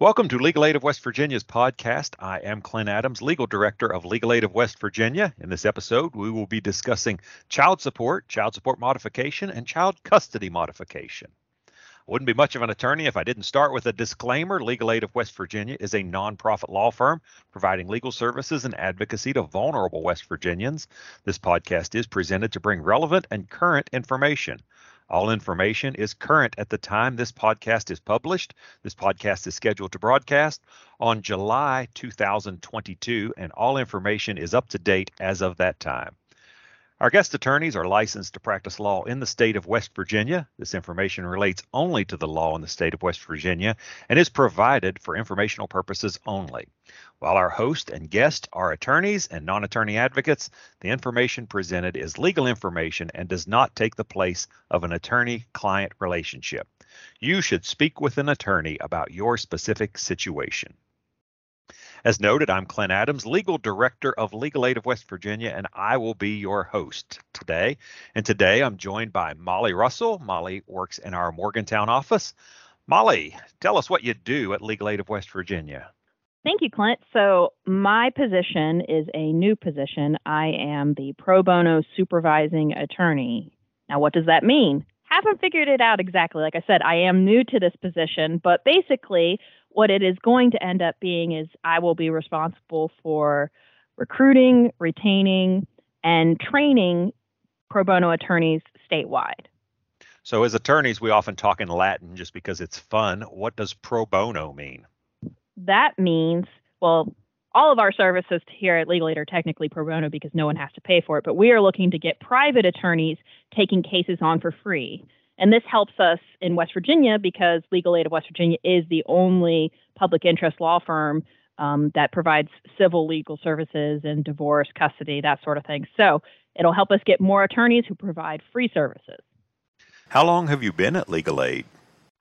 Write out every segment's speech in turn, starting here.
Welcome to Legal Aid of West Virginia's podcast. I am Clint Adams, Legal Director of Legal Aid of West Virginia. In this episode, we will be discussing child support, child support modification, and child custody modification. I wouldn't be much of an attorney if I didn't start with a disclaimer. Legal Aid of West Virginia is a nonprofit law firm providing legal services and advocacy to vulnerable West Virginians. This podcast is presented to bring relevant and current information. All information is current at the time this podcast is published. This podcast is scheduled to broadcast on July 2022, and all information is up to date as of that time. Our guest attorneys are licensed to practice law in the state of West Virginia. This information relates only to the law in the state of West Virginia and is provided for informational purposes only. While our host and guest are attorneys and non attorney advocates, the information presented is legal information and does not take the place of an attorney client relationship. You should speak with an attorney about your specific situation. As noted, I'm Clint Adams, Legal Director of Legal Aid of West Virginia, and I will be your host today. And today I'm joined by Molly Russell. Molly works in our Morgantown office. Molly, tell us what you do at Legal Aid of West Virginia. Thank you, Clint. So, my position is a new position. I am the pro bono supervising attorney. Now, what does that mean? Haven't figured it out exactly. Like I said, I am new to this position, but basically, what it is going to end up being is I will be responsible for recruiting, retaining, and training pro bono attorneys statewide. So, as attorneys, we often talk in Latin just because it's fun. What does pro bono mean? That means, well, all of our services here at Legal Aid are technically pro bono because no one has to pay for it, but we are looking to get private attorneys taking cases on for free. And this helps us in West Virginia because Legal Aid of West Virginia is the only public interest law firm um, that provides civil legal services and divorce, custody, that sort of thing. So it'll help us get more attorneys who provide free services. How long have you been at Legal Aid?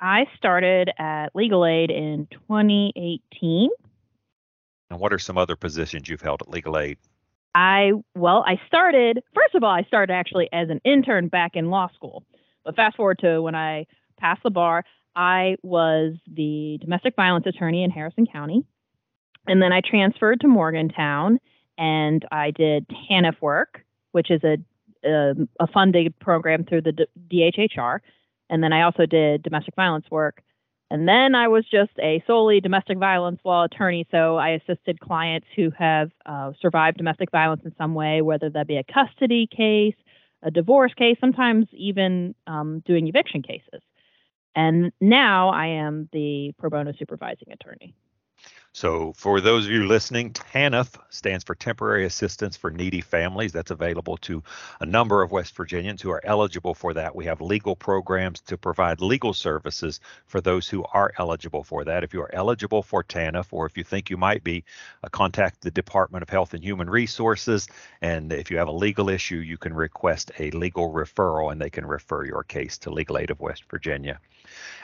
I started at Legal Aid in 2018. And what are some other positions you've held at Legal Aid? I, well, I started, first of all, I started actually as an intern back in law school. But fast forward to when I passed the bar, I was the domestic violence attorney in Harrison County. And then I transferred to Morgantown and I did TANF work, which is a, a, a funded program through the D- DHHR. And then I also did domestic violence work. And then I was just a solely domestic violence law attorney. So I assisted clients who have uh, survived domestic violence in some way, whether that be a custody case, a divorce case, sometimes even um, doing eviction cases. And now I am the pro bono supervising attorney. So, for those of you listening, TANF stands for Temporary Assistance for Needy Families. That's available to a number of West Virginians who are eligible for that. We have legal programs to provide legal services for those who are eligible for that. If you are eligible for TANF, or if you think you might be, uh, contact the Department of Health and Human Resources. And if you have a legal issue, you can request a legal referral and they can refer your case to Legal Aid of West Virginia.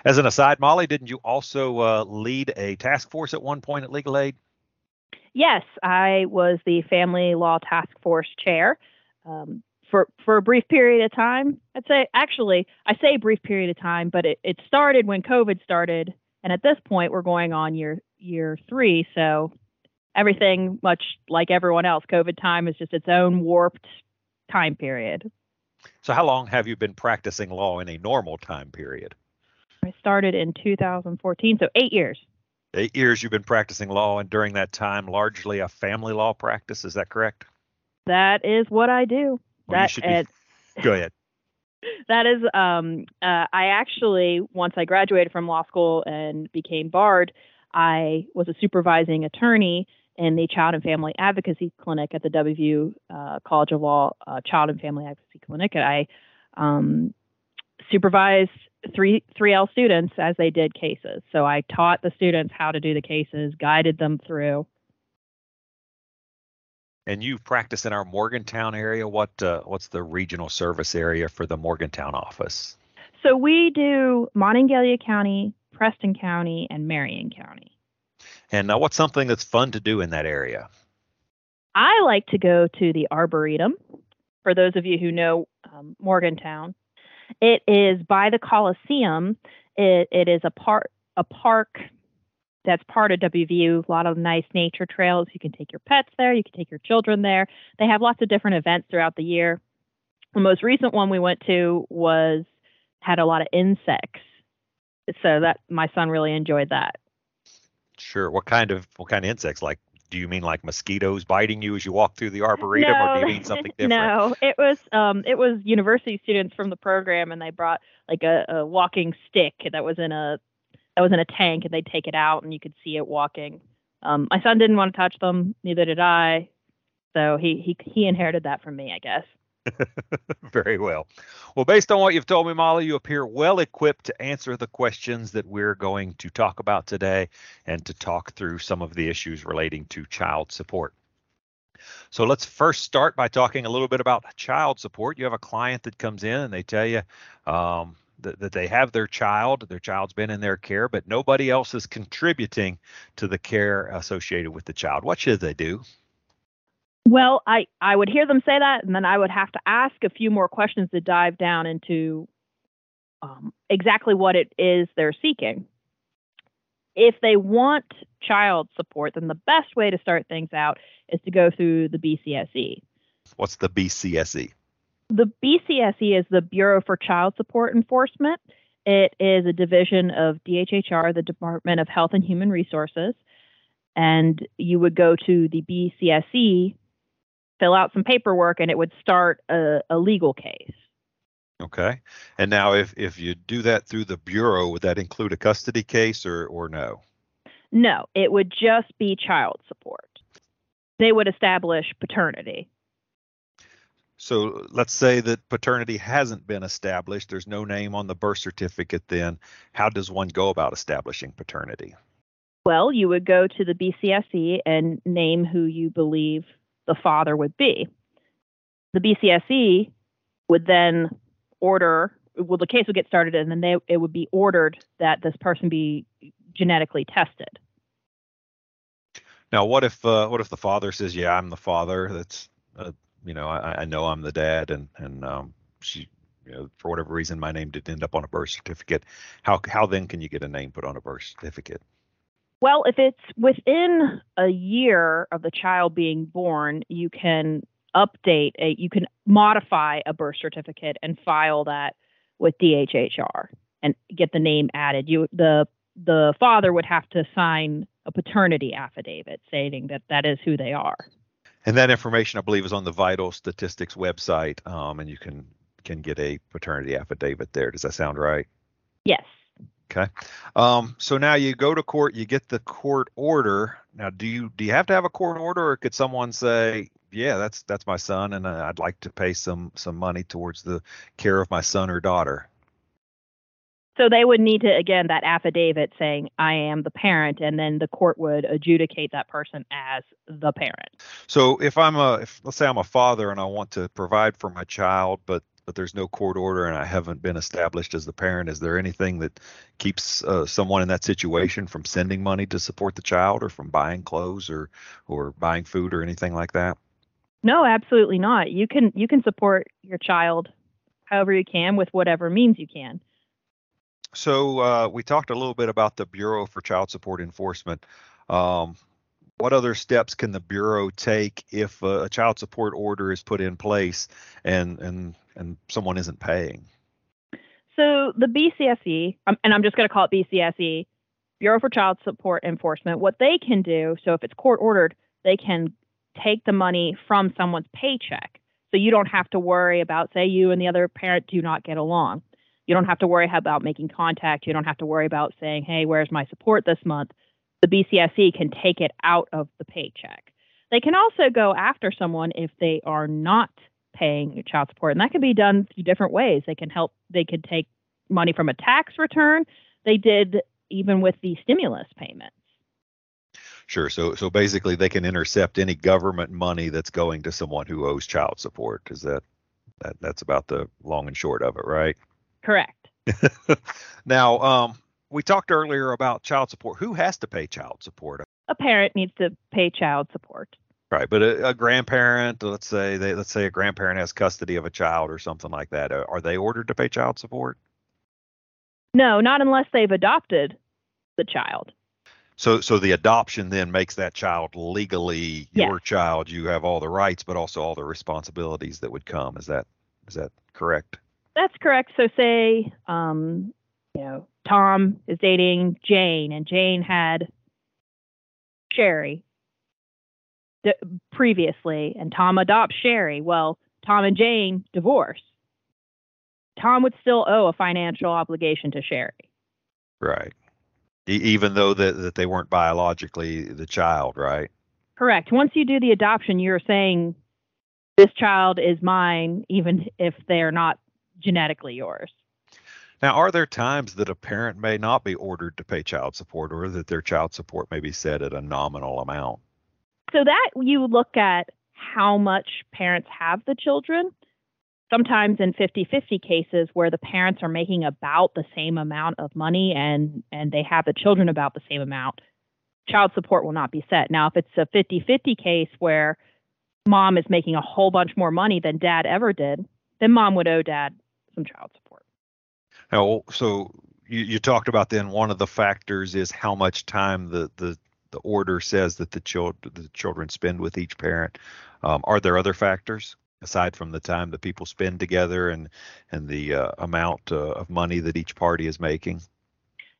As an aside, Molly, didn't you also uh, lead a task force at one point at Legal Aid? Yes, I was the Family Law Task Force chair um, for for a brief period of time. I'd say actually, I say brief period of time, but it, it started when COVID started, and at this point, we're going on year year three. So everything, much like everyone else, COVID time is just its own warped time period. So, how long have you been practicing law in a normal time period? I started in 2014, so eight years. Eight years you've been practicing law, and during that time, largely a family law practice. Is that correct? That is what I do. Well, that be, go ahead. That is, um, uh, I actually once I graduated from law school and became barred, I was a supervising attorney in the Child and Family Advocacy Clinic at the WVU uh, College of Law uh, Child and Family Advocacy Clinic, and I um, supervised three 3L students as they did cases. So I taught the students how to do the cases, guided them through. And you practice in our Morgantown area. What uh, what's the regional service area for the Morgantown office? So we do Monongalia County, Preston County, and Marion County. And uh, what's something that's fun to do in that area? I like to go to the Arboretum. For those of you who know um, Morgantown, it is by the Coliseum. It, it is a part a park that's part of WVU. A lot of nice nature trails. You can take your pets there. You can take your children there. They have lots of different events throughout the year. The most recent one we went to was had a lot of insects, so that my son really enjoyed that. Sure. What kind of what kind of insects? Like, do you mean like mosquitoes biting you as you walk through the arboretum, no, or do you mean something different? No, it was um it was university students from the program, and they brought like a, a walking stick that was in a that was in a tank, and they'd take it out, and you could see it walking. Um, my son didn't want to touch them, neither did I. So he he he inherited that from me, I guess. Very well. Well, based on what you've told me, Molly, you appear well equipped to answer the questions that we're going to talk about today and to talk through some of the issues relating to child support. So let's first start by talking a little bit about child support. You have a client that comes in and they tell you um, that, that they have their child, their child's been in their care, but nobody else is contributing to the care associated with the child. What should they do? Well, I, I would hear them say that, and then I would have to ask a few more questions to dive down into um, exactly what it is they're seeking. If they want child support, then the best way to start things out is to go through the BCSE. What's the BCSE? The BCSE is the Bureau for Child Support Enforcement. It is a division of DHHR, the Department of Health and Human Resources. And you would go to the BCSE fill out some paperwork, and it would start a, a legal case. Okay. And now, if if you do that through the bureau, would that include a custody case or or no? No, it would just be child support. They would establish paternity. So let's say that paternity hasn't been established. There's no name on the birth certificate. Then, how does one go about establishing paternity? Well, you would go to the BCSE and name who you believe the father would be. The BCSE would then order, well, the case would get started, and then they, it would be ordered that this person be genetically tested. Now, what if uh, what if the father says, "Yeah, I'm the father. That's uh, you know, I, I, know I'm the dad," and and um, she, you know, for whatever reason, my name didn't end up on a birth certificate. How how then can you get a name put on a birth certificate? Well, if it's within a year of the child being born, you can update a you can modify a birth certificate and file that with DHHR and get the name added. You the the father would have to sign a paternity affidavit stating that that is who they are. And that information, I believe, is on the Vital Statistics website, um, and you can can get a paternity affidavit there. Does that sound right? Yes. Okay. Um, so now you go to court, you get the court order. Now, do you do you have to have a court order, or could someone say, "Yeah, that's that's my son, and uh, I'd like to pay some some money towards the care of my son or daughter"? So they would need to again that affidavit saying I am the parent, and then the court would adjudicate that person as the parent. So if I'm a, if, let's say I'm a father and I want to provide for my child, but but there's no court order and I haven't been established as the parent, is there anything that keeps uh, someone in that situation from sending money to support the child or from buying clothes or or buying food or anything like that? No, absolutely not. You can you can support your child however you can with whatever means you can. So uh, we talked a little bit about the Bureau for Child Support Enforcement. Um, what other steps can the bureau take if a child support order is put in place and and and someone isn't paying? So the BCSE, um, and I'm just going to call it BCSE, Bureau for Child Support Enforcement, what they can do, so if it's court ordered, they can take the money from someone's paycheck. So you don't have to worry about, say, you and the other parent do not get along. You don't have to worry about making contact. You don't have to worry about saying, hey, where's my support this month? The BCSE can take it out of the paycheck. They can also go after someone if they are not paying child support. And that can be done through different ways. They can help, they could take money from a tax return. They did even with the stimulus payments. Sure. So so basically they can intercept any government money that's going to someone who owes child support. Is that that that's about the long and short of it, right? Correct. now, um, we talked earlier about child support. Who has to pay child support? A parent needs to pay child support. Right, but a, a, grandparent, let's say they let's say a grandparent has custody of a child or something like that. Are, are they ordered to pay child support? No, not unless they've adopted the child. So so the adoption then makes that child legally Yes. your child. You have all the rights, but also all the responsibilities that would come. Is that is that correct? That's correct. So say, um, you know, Tom is dating Jane, and Jane had Sherry d- previously, and Tom adopts Sherry. Well, Tom and Jane divorce. Tom would still owe a financial obligation to Sherry. Right. E- even though that that they weren't biologically the child, right? Correct. Once you do the adoption, you're saying this child is mine, even if they're not genetically yours. Now, are there times that a parent may not be ordered to pay child support, or that their child support may be set at a nominal amount? So that you look at how much parents have the children. Sometimes in 50-50 cases where the parents are making about the same amount of money and and they have the children about the same amount, child support will not be set. Now if it's a 50-50 case where mom is making a whole bunch more money than dad ever did, then mom would owe dad some child support. Now, so you, you talked about then one of the factors is how much time the the the order says that the the children spend with each parent. Um, are there other factors aside from the time that people spend together and and the uh, amount uh, of money that each party is making?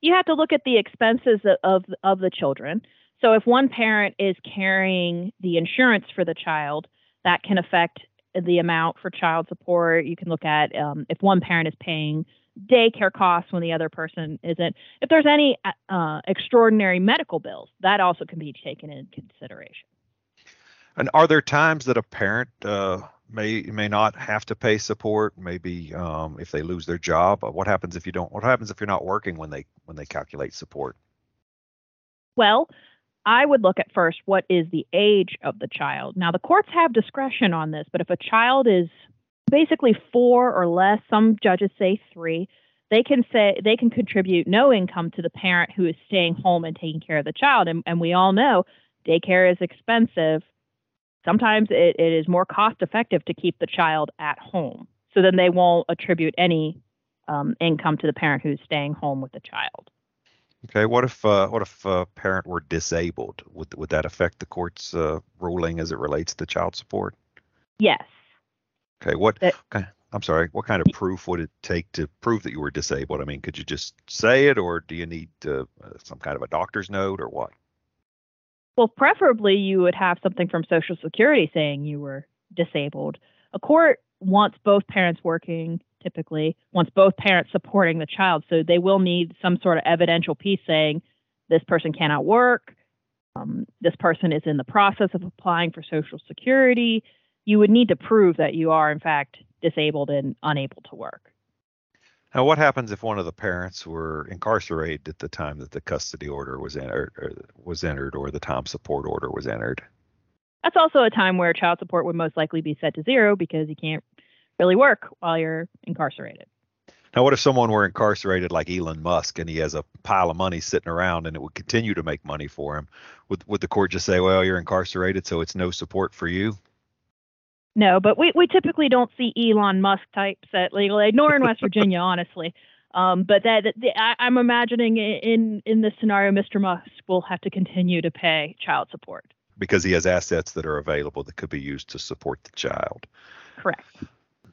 you have to look at the expenses of, of of the children. So if one parent is carrying the insurance for the child, that can affect the amount for child support. You can look at um, if one parent is paying daycare costs when the other person isn't. If there's any uh, extraordinary medical bills, that also can be taken into consideration. And are there times that a parent uh, may may not have to pay support? Maybe um, if they lose their job. What happens if you don't? What happens if you're not working when they when they calculate support? Well, I would look at first what is the age of the child. Now, the courts have discretion on this, but if a child is basically four or less, some judges say three, they can say they can contribute no income to the parent who is staying home and taking care of the child. And, and we all know daycare is expensive. Sometimes it, it is more cost effective to keep the child at home. So then they won't attribute any um, income to the parent who's staying home with the child. Okay. What if uh, what if a parent were disabled? Would would that affect the court's uh, ruling as it relates to child support? Yes. Okay. What? That- okay. I'm sorry. What kind of proof would it take to prove that you were disabled? I mean, could you just say it, or do you need uh, some kind of a doctor's note, or what? Well, preferably you would have something from Social Security saying you were disabled. A court wants both parents working, typically, wants both parents supporting the child. So they will need some sort of evidential piece saying this person cannot work, um, this person is in the process of applying for Social Security. You would need to prove that you are, in fact, disabled and unable to work. Now, what happens if one of the parents were incarcerated at the time that the custody order was entered, or was entered, or the time support order was entered? That's also a time where child support would most likely be set to zero because you can't really work while you're incarcerated. Now, what if someone were incarcerated like Elon Musk and he has a pile of money sitting around and it would continue to make money for him? Would would the court just say, "Well, you're incarcerated, so it's no support for you"? No, but we, we typically don't see Elon Musk types at legal aid, nor in West Virginia, honestly. Um, but that, that the, I, I'm imagining in in this scenario, Mr. Musk will have to continue to pay child support. because he has assets that are available that could be used to support the child. Correct.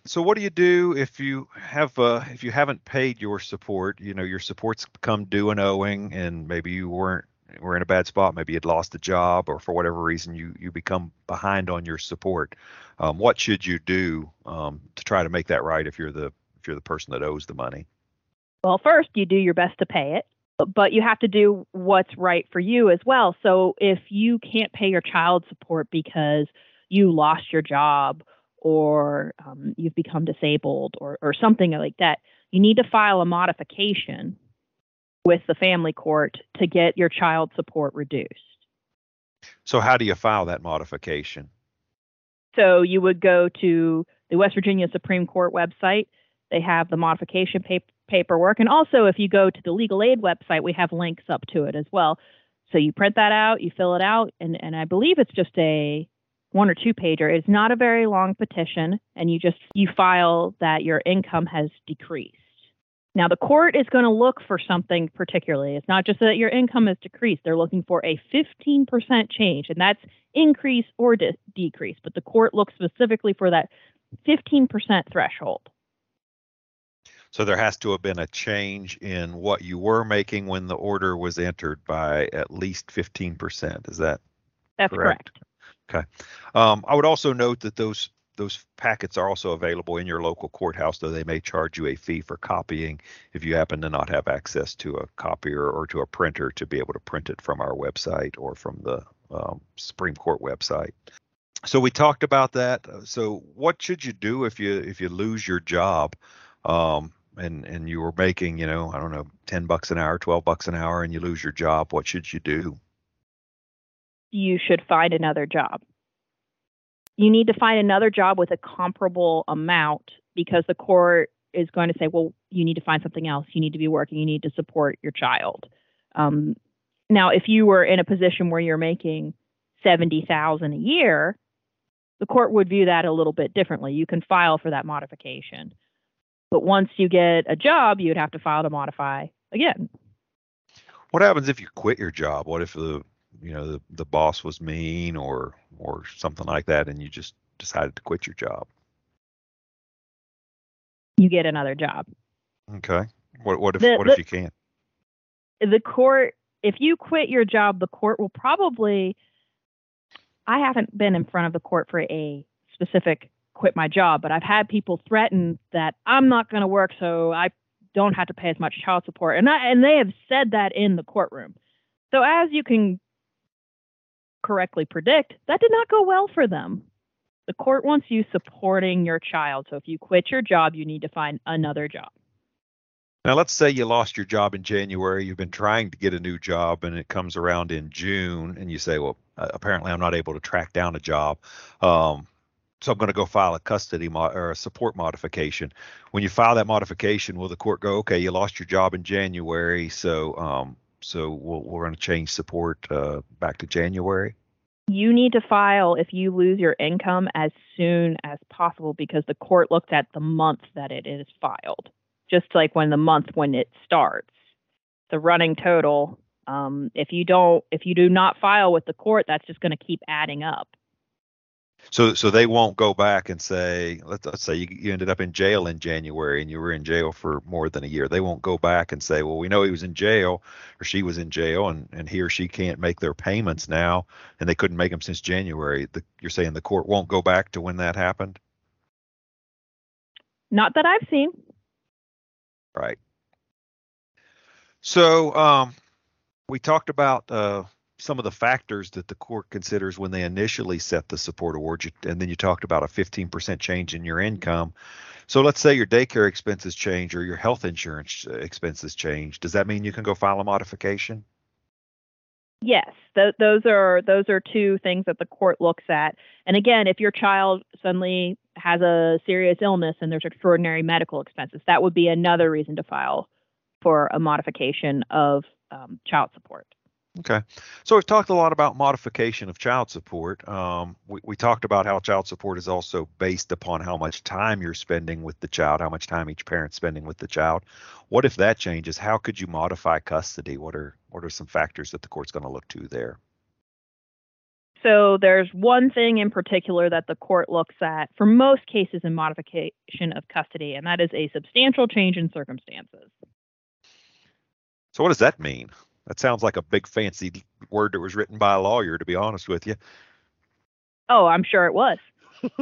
So what do you do if you have uh, if you haven't paid your support? You know your support's become due and owing, and maybe you weren't were in a bad spot. Maybe you'd lost a job, or for whatever reason you you become behind on your support. Um, what should you do um, to try to make that right if you're the if you're the person that owes the money? Well, first, you do your best to pay it, but you have to do what's right for you as well. So if you can't pay your child support because you lost your job or um, you've become disabled or, or something like that, you need to file a modification with the family court to get your child support reduced. So how do you file that modification? So you would go to the West Virginia Supreme Court website. They have the modification pap- paperwork. And also, if you go to the legal aid website, we have links up to it as well. So you print that out, you fill it out, and, and I believe it's just a one or two pager. It's not a very long petition, and you just you file that your income has decreased. Now, the court is going to look for something particularly. It's not just that your income is decreased, they're looking for a 15% change, and that's increase or de- decrease. But the court looks specifically for that 15% threshold. So there has to have been a change in what you were making when the order was entered by at least 15%. Is that That's correct? correct? Okay. Um, I would also note that those those packets are also available in your local courthouse, though they may charge you a fee for copying if you happen to not have access to a copier or to a printer to be able to print it from our website or from the um, Supreme Court website. So we talked about that. So what should you do if you if you lose your job? Um, and and you were making you know i don't know 10 bucks an hour 12 bucks an hour and you lose your job what should you do You should find another job. You need to find another job with a comparable amount because the court is going to say, well, you need to find something else. You need to be working. You need to support your child. Um, now, if you were in a position where you're making seventy thousand a year, the court would view that a little bit differently. You can file for that modification, but once you get a job, you would have to file to modify again. what happens if you quit your job what if the you know the, the boss was mean or or something like that and you just decided to quit your job. You get another job. okay. What what if The- what if you can't? The court if you quit your job the court will probably i haven't been in front of the court for a specific quit my job but i've had people threaten that i'm not going to work so i don't have to pay as much child support and I, and they have said that in the courtroom. So as you can correctly predict that did not go well for them the court wants you supporting your child so if you quit your job you need to find another job Now, let's say you lost your job in January. You've been trying to get a new job, and it comes around in June, and you say, "Well, uh, apparently, I'm not able to track down a job, um, so I'm going to go file a custody mo- or a support modification." When you file that modification, will the court go, "Okay, you lost your job in January, so um, so we'll, we're going to change support uh, back to January"? You need to file if you lose your income as soon as possible because the court looked at the month that it is filed, just like when the month when it starts. The running total. Um, if you don't, if you do not file with the court, that's just going to keep adding up. So so they won't go back and say, let's, let's say you, you ended up in jail in January and you were in jail for more than a year. They won't go back and say, well, we know he was in jail or she was in jail and, and he or she can't make their payments now and they couldn't make them since January. The, you're saying the court won't go back to when that happened? Not that I've seen. Right. So um, we talked about uh, some of the factors that the court considers when they initially set the support award, and then you talked about a 15% change in your income. So let's say your daycare expenses change or your health insurance uh, expenses change. Does that mean you can go file a modification? Yes, th- those are those are two things that the court looks at. And again, if your child suddenly has a serious illness and there's extraordinary medical expenses, that would be another reason to file for a modification of um, child support. Okay. So we've talked a lot about modification of child support. Um, we, we talked about how child support is also based upon how much time you're spending with the child, how much time each parent's spending with the child. What if that changes? How could you modify custody? What are what are some factors that the court's going to look to there? So there's one thing in particular that the court looks at for most cases in modification of custody, and that is a substantial change in circumstances. So what does that mean? That sounds like a big fancy word that was written by a lawyer, to be honest with you. Oh, I'm sure it was.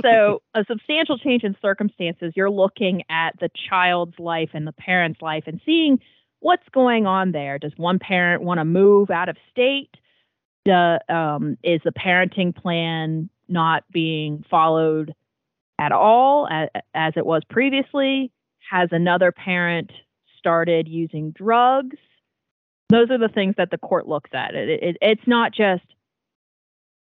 so, a substantial change in circumstances, you're looking at the child's life and the parent's life and seeing what's going on there. Does one parent want to move out of state? Um, is the parenting plan not being followed at all as, as it was previously? Has another parent started using drugs? Those are the things that the court looks at. It, it, it's not just,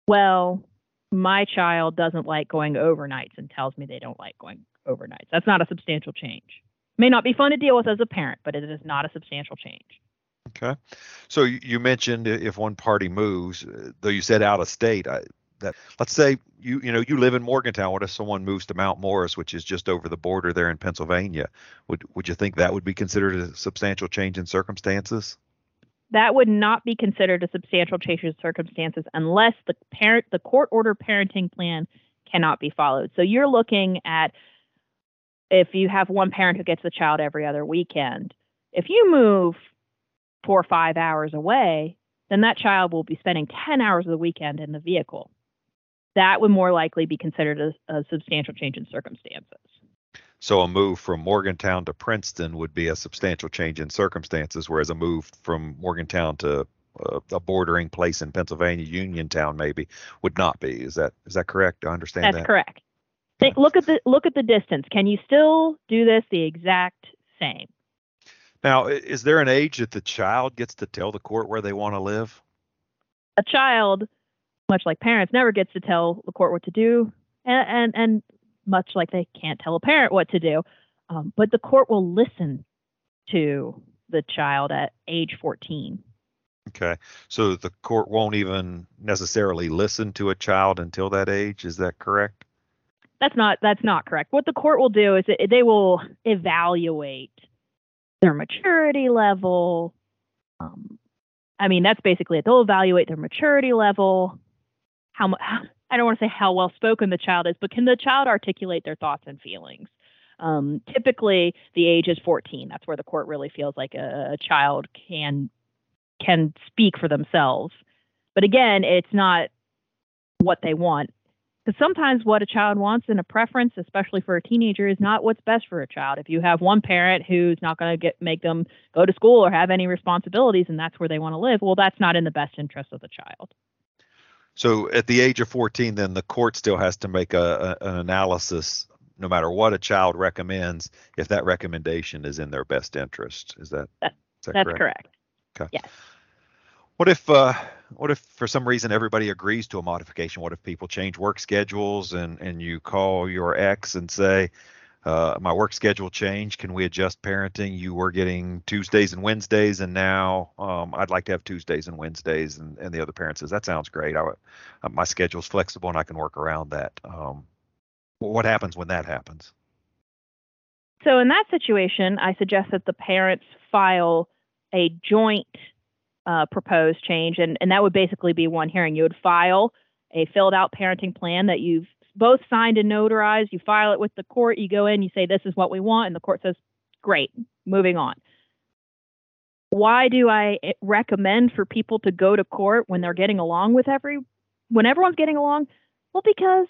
well, my child doesn't like going overnights and tells me they don't like going overnights. That's not a substantial change. May not be fun to deal with as a parent, but it is not a substantial change. Okay. So you mentioned if one party moves, uh, though you said out of state, I, that. Let's say you you know you live in Morgantown. What if someone moves to Mount Morris, which is just over the border there in Pennsylvania? Would would you think that would be considered a substantial change in circumstances? That would not be considered a substantial change in circumstances unless the parent the court order parenting plan cannot be followed. So you're looking at if you have one parent who gets the child every other weekend. If you move four or five hours away, then that child will be spending 10 hours of the weekend in the vehicle. That would more likely be considered a, a substantial change in circumstances. So a move from Morgantown to Princeton would be a substantial change in circumstances, whereas a move from Morgantown to uh, a bordering place in Pennsylvania, Uniontown, maybe would not be. Is that is that correct? I understand That's that? correct. Think, look at the look at the distance. Can you still do this the exact same? Now, is there an age that the child gets to tell the court where they want to live? A child, much like parents, never gets to tell the court what to do, and and, and much like they can't tell a parent what to do. Um, but the court will listen to the child at age 14. Okay. So the court won't even necessarily listen to a child until that age. Is that correct? That's not that's not correct. What the court will do is it, they will evaluate their maturity level. Um, I mean, that's basically it. They'll evaluate their maturity level. How much? I don't want to say how well spoken the child is, but can the child articulate their thoughts and feelings? Um, typically, the age is 14. That's where the court really feels like a, a child can can speak for themselves. But again, it's not what they want. Because sometimes what a child wants and a preference, especially for a teenager, is not what's best for a child. If you have one parent who's not going to get make them go to school or have any responsibilities, and that's where they want to live, well, that's not in the best interest of the child. So at the age of 14, then the court still has to make a, a, an analysis, no matter what a child recommends, if that recommendation is in their best interest. Is that, that is that that's correct? correct? Okay. Yes. What if uh, what if for some reason everybody agrees to a modification? What if people change work schedules and and you call your ex and say, uh, my work schedule changed. Can we adjust parenting? You were getting Tuesdays and Wednesdays, and now um, I'd like to have Tuesdays and Wednesdays. And, and the other parent says, that sounds great. I, uh, my schedule's flexible and I can work around that. Um, what happens when that happens? So in that situation, I suggest that the parents file a joint uh, proposed change, and, and that would basically be one hearing. You would file a filled out parenting plan that you've both signed and notarized. You file it with the court. You go in, you say, This is what we want. And the court says, Great, moving on. Why do I eh, recommend for people to go to court when they're getting along with every, when everyone's getting along? Well, because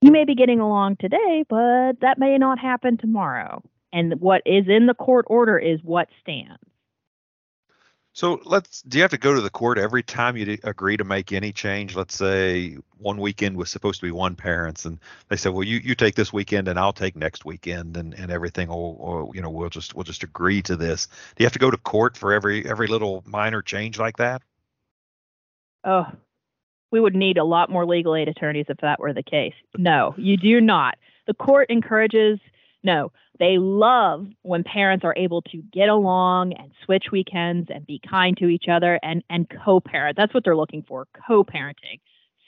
you may be getting along today, but that may not happen tomorrow. And what is in the court order is what stands. So let's. Do you have to go to the court every time you agree to make any change? Let's say one weekend was supposed to be one parents, and they said, "Well, you, you take this weekend, and I'll take next weekend, and, and everything. Or, or you know, we'll just we'll just agree to this." Do you have to go to court for every every little minor change like that? Oh, we would need a lot more legal aid attorneys if that were the case. No, you do not. The court encourages no, they love when parents are able to get along and switch weekends and be kind to each other and, and co parent. That's what they're looking for co parenting.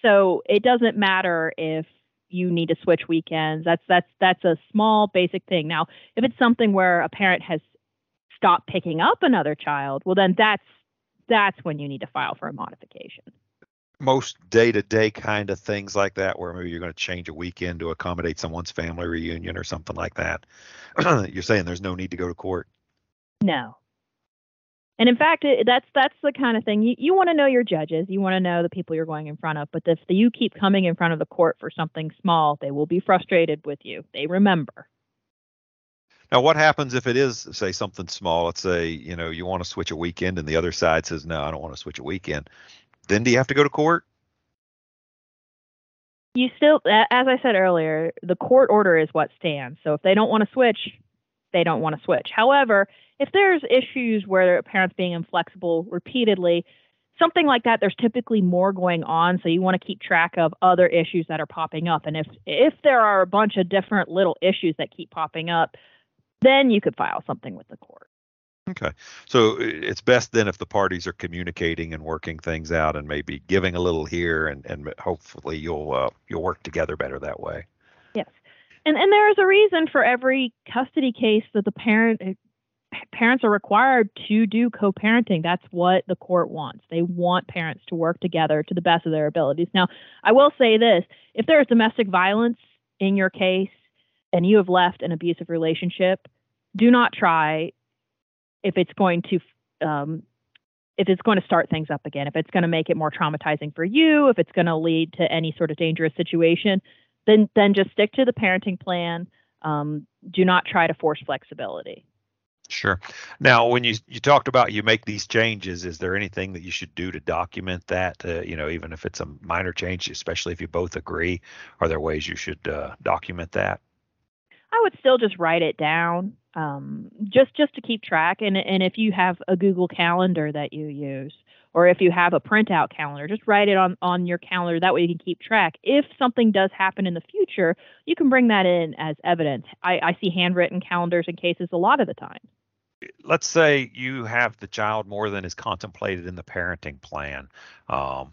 So it doesn't matter if you need to switch weekends. That's that's that's a small basic thing. Now, if it's something where a parent has stopped picking up another child, well then that's that's when you need to file for a modification most day-to-day kind of things like that where maybe you're going to change a weekend to accommodate someone's family reunion or something like that. You're saying there's no need to go to court? No. And in fact it, that's that's the kind of thing you, you want to know your judges you want to know the people you're going in front of but if you keep coming in front of the court for something small they will be frustrated with you they remember. Now, what happens if it is, say, something small? Let's say, you know, you want to switch a weekend and the other side says, no, I don't want to switch a weekend then do you have to go to court? You still, as I said earlier, the court order is what stands. So if they don't want to switch, they don't want to switch. However, if there's issues where parents being inflexible repeatedly, something like that, there's typically more going on. So you want to keep track of other issues that are popping up. And if if there are a bunch of different little issues that keep popping up, then you could file something with the court. Okay. So it's best then if the parties are communicating and working things out and maybe giving a little here and, and hopefully you'll uh, you'll work together better that way. Yes. And and there is a reason for every custody case that the parent eh, parents are required to do co-parenting. That's what the court wants. They want parents to work together to the best of their abilities. Now, I will say this, if there is domestic violence in your case and you have left an abusive relationship, do not try if it's going to um, if it's going to start things up again, if it's going to make it more traumatizing for you, if it's going to lead to any sort of dangerous situation, then then just stick to the parenting plan. Um, do not try to force flexibility. Sure. Now, when you you talked about you make these changes, is there anything that you should do to document that? Uh, you know, even if it's a minor change, especially if you both agree, are there ways you should uh, document that? I would still just write it down, um, just just to keep track. And and if you have a Google Calendar that you use, or if you have a printout calendar, just write it on on your calendar. That way you can keep track. If something does happen in the future, you can bring that in as evidence. I, I see handwritten calendars in cases a lot of the time. Let's say you have the child more than is contemplated in the parenting plan. Um,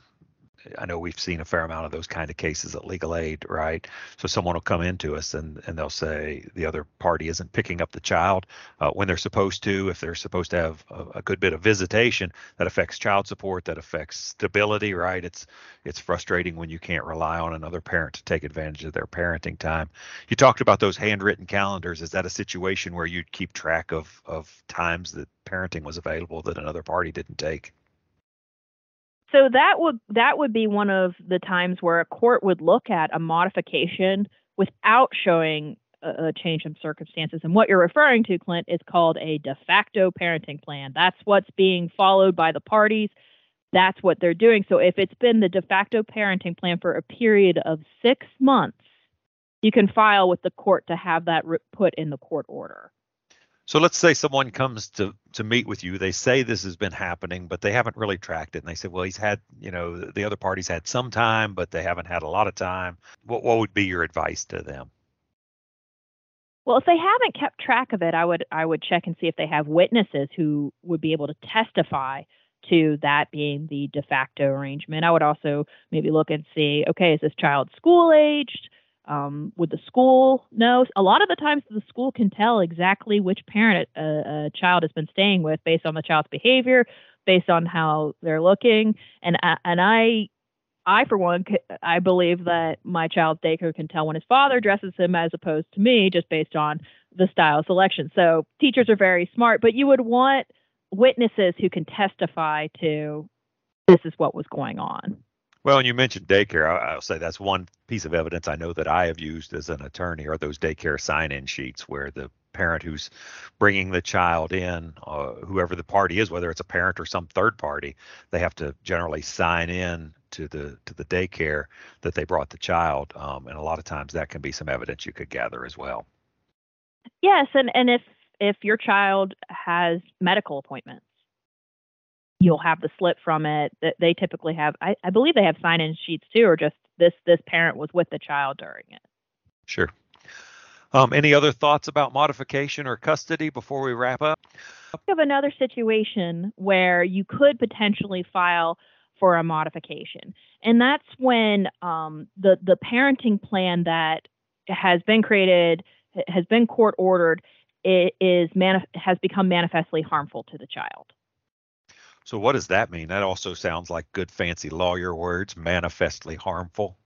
I know we've seen a fair amount of those kind of cases at legal aid, right? So someone will come into us and, and they'll say the other party isn't picking up the child uh, when they're supposed to. If they're supposed to have a, a, good bit of visitation, that affects child support, that affects stability, right? It's it's frustrating when you can't rely on another parent to take advantage of their parenting time. You talked about those handwritten calendars. Is that a situation where you'd keep track of of times that parenting was available that another party didn't take? So that would that would be one of the times where a court would look at a modification without showing a, a change in circumstances. And what you're referring to, Clint, is called a de facto parenting plan. That's what's being followed by the parties. That's what they're doing. So if it's been the de facto parenting plan for a period of six months, you can file with the court to have that re- put in the court order. So let's say someone comes to to meet with you. They say this has been happening, but they haven't really tracked it. And they say, well, he's had, you know, the other party's had some time, but they haven't had a lot of time. What what would be your advice to them? Well, if they haven't kept track of it, I would I would check and see if they have witnesses who would be able to testify to that being the de facto arrangement. I would also maybe look and see, okay, is this child school aged? Um, would the school know? A lot of the times, the school can tell exactly which parent a, a, child has been staying with based on the child's behavior, based on how they're looking, and and I, I for one, I believe that my child's daycare can tell when his father dresses him as opposed to me, just based on the style selection. So teachers are very smart, but you would want witnesses who can testify to this is what was going on. Well, and you mentioned daycare. I'll say that's one piece of evidence I know that I have used as an attorney are those daycare sign-in sheets where the parent who's bringing the child in, uh, whoever the party is, whether it's a parent or some third party, they have to generally sign in to the to the daycare that they brought the child, um, and a lot of times that can be some evidence you could gather as well. Yes, and and if if your child has medical appointments you'll have the slip from it that they typically have. I, I believe they have sign in sheets too or just this this parent was with the child during it. Sure. Um, any other thoughts about modification or custody before we wrap up? Have another situation where you could potentially file for a modification and that's when um, the the parenting plan that has been created has been court ordered it is manif- has become manifestly harmful to the child so what does that mean? That also sounds like good fancy lawyer words, manifestly harmful.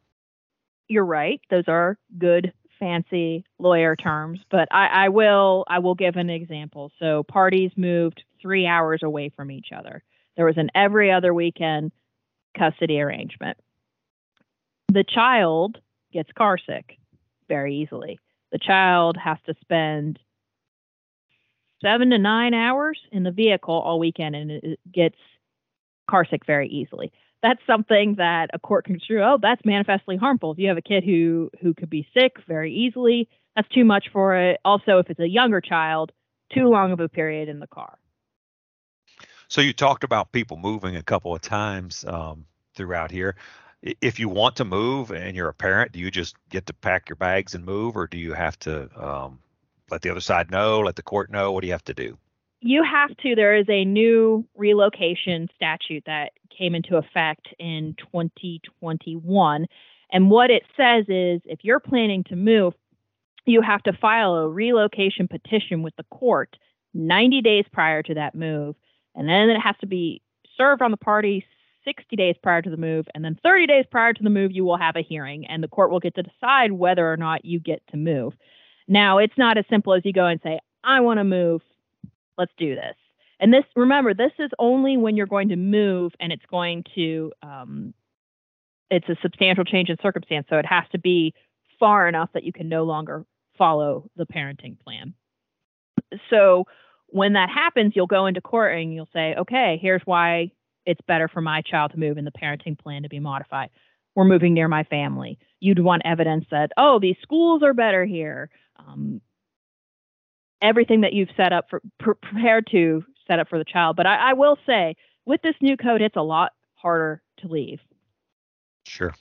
You're right. Those are good fancy lawyer terms, but I, I will I will give an example. So parties moved three hours away from each other. There was an every other weekend custody arrangement. The child gets car sick very easily. The child has to spend seven to nine hours in the vehicle all weekend and it gets car sick very easily. That's something that a court can construe. Oh, that's manifestly harmful. If you have a kid who who could be sick very easily, that's too much for it. Also, if it's a younger child, too long of a period in the car. So you talked about people moving a couple of times um, throughout here. If you want to move and you're a parent, do you just get to pack your bags and move, or do you have to um, let the other side know, let the court know? What do you have to do? you have to. There is a new relocation statute that came into effect in 2021. And what it says is if you're planning to move, you have to file a relocation petition with the court 90 days prior to that move. And then it has to be served on the party 60 days prior to the move. And then 30 days prior to the move, you will have a hearing, and the court will get to decide whether or not you get to move. Now, it's not as simple as you go and say, I want to move. Let's do this. And this, remember, this is only when you're going to move and it's going to, um, it's a substantial change in circumstance. So it has to be far enough that you can no longer follow the parenting plan. So when that happens, you'll go into court and you'll say, okay, here's why it's better for my child to move and the parenting plan to be modified. We're moving near my family. You'd want evidence that, oh, these schools are better here. Um, everything that you've set up for pre- prepared to set up for the child. But I, I will say, with this new code, it's a lot harder to leave. Sure.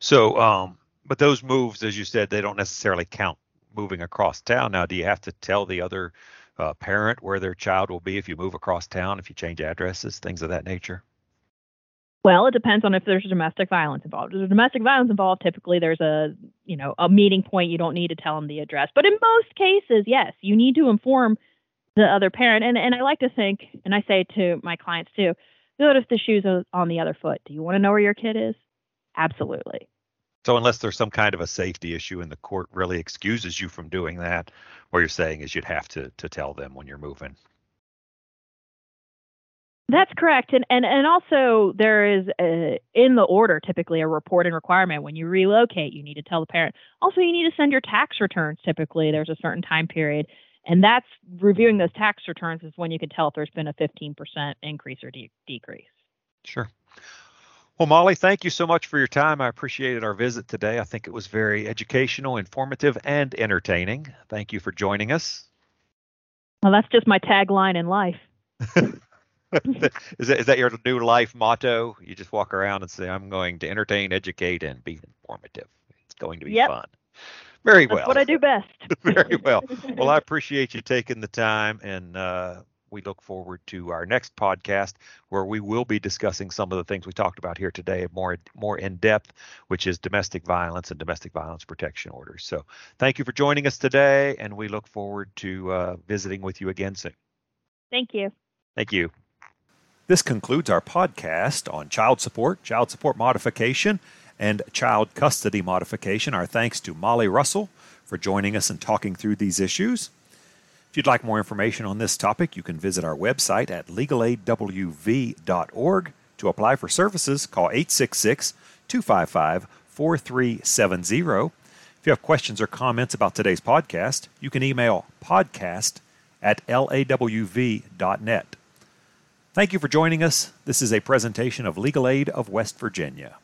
So, um, but those moves, as you said, they don't necessarily count moving across town. Now, do you have to tell the other uh, parent where their child will be if you move across town, if you change addresses, things of that nature? Well, it depends on if there's domestic violence involved. If there's domestic violence involved, typically there's a you know a meeting point. You don't need to tell them the address. But in most cases, yes, you need to inform the other parent. And and I like to think, and I say to my clients too, notice the shoes on the other foot. Do you want to know where your kid is? Absolutely. So unless there's some kind of a safety issue and the court really excuses you from doing that, what you're saying is you'd have to to tell them when you're moving. That's correct, and and and also there is a, in the order typically a reporting requirement when you relocate. You need to tell the parent. Also, you need to send your tax returns. Typically, there's a certain time period, and that's reviewing those tax returns is when you can tell if there's been a 15% increase or de- decrease. Sure. Well, Molly, thank you so much for your time. I appreciated our visit today. I think it was very educational, informative, and entertaining. Thank you for joining us. Well, that's just my tagline in life. is, that, is that your new life motto? You just walk around and say, I'm going to entertain, educate, and be informative. It's going to be yep. fun. Very well. That's what I do best. Very well. Well, I appreciate you taking the time, and uh, we look forward to our next podcast where we will be discussing some of the things we talked about here today more more in depth, which is domestic violence and domestic violence protection orders. So, thank you for joining us today, and we look forward to uh, visiting with you again soon. Thank you. Thank you. This concludes our podcast on child support, child support modification, and child custody modification. Our thanks to Molly Russell for joining us and talking through these issues. If you'd like more information on this topic, you can visit our website at legalaidwv.org. To apply for services, call 866 255 4370. If you have questions or comments about today's podcast, you can email podcast at lawv.net. Thank you for joining us. This is a presentation of Legal Aid of West Virginia.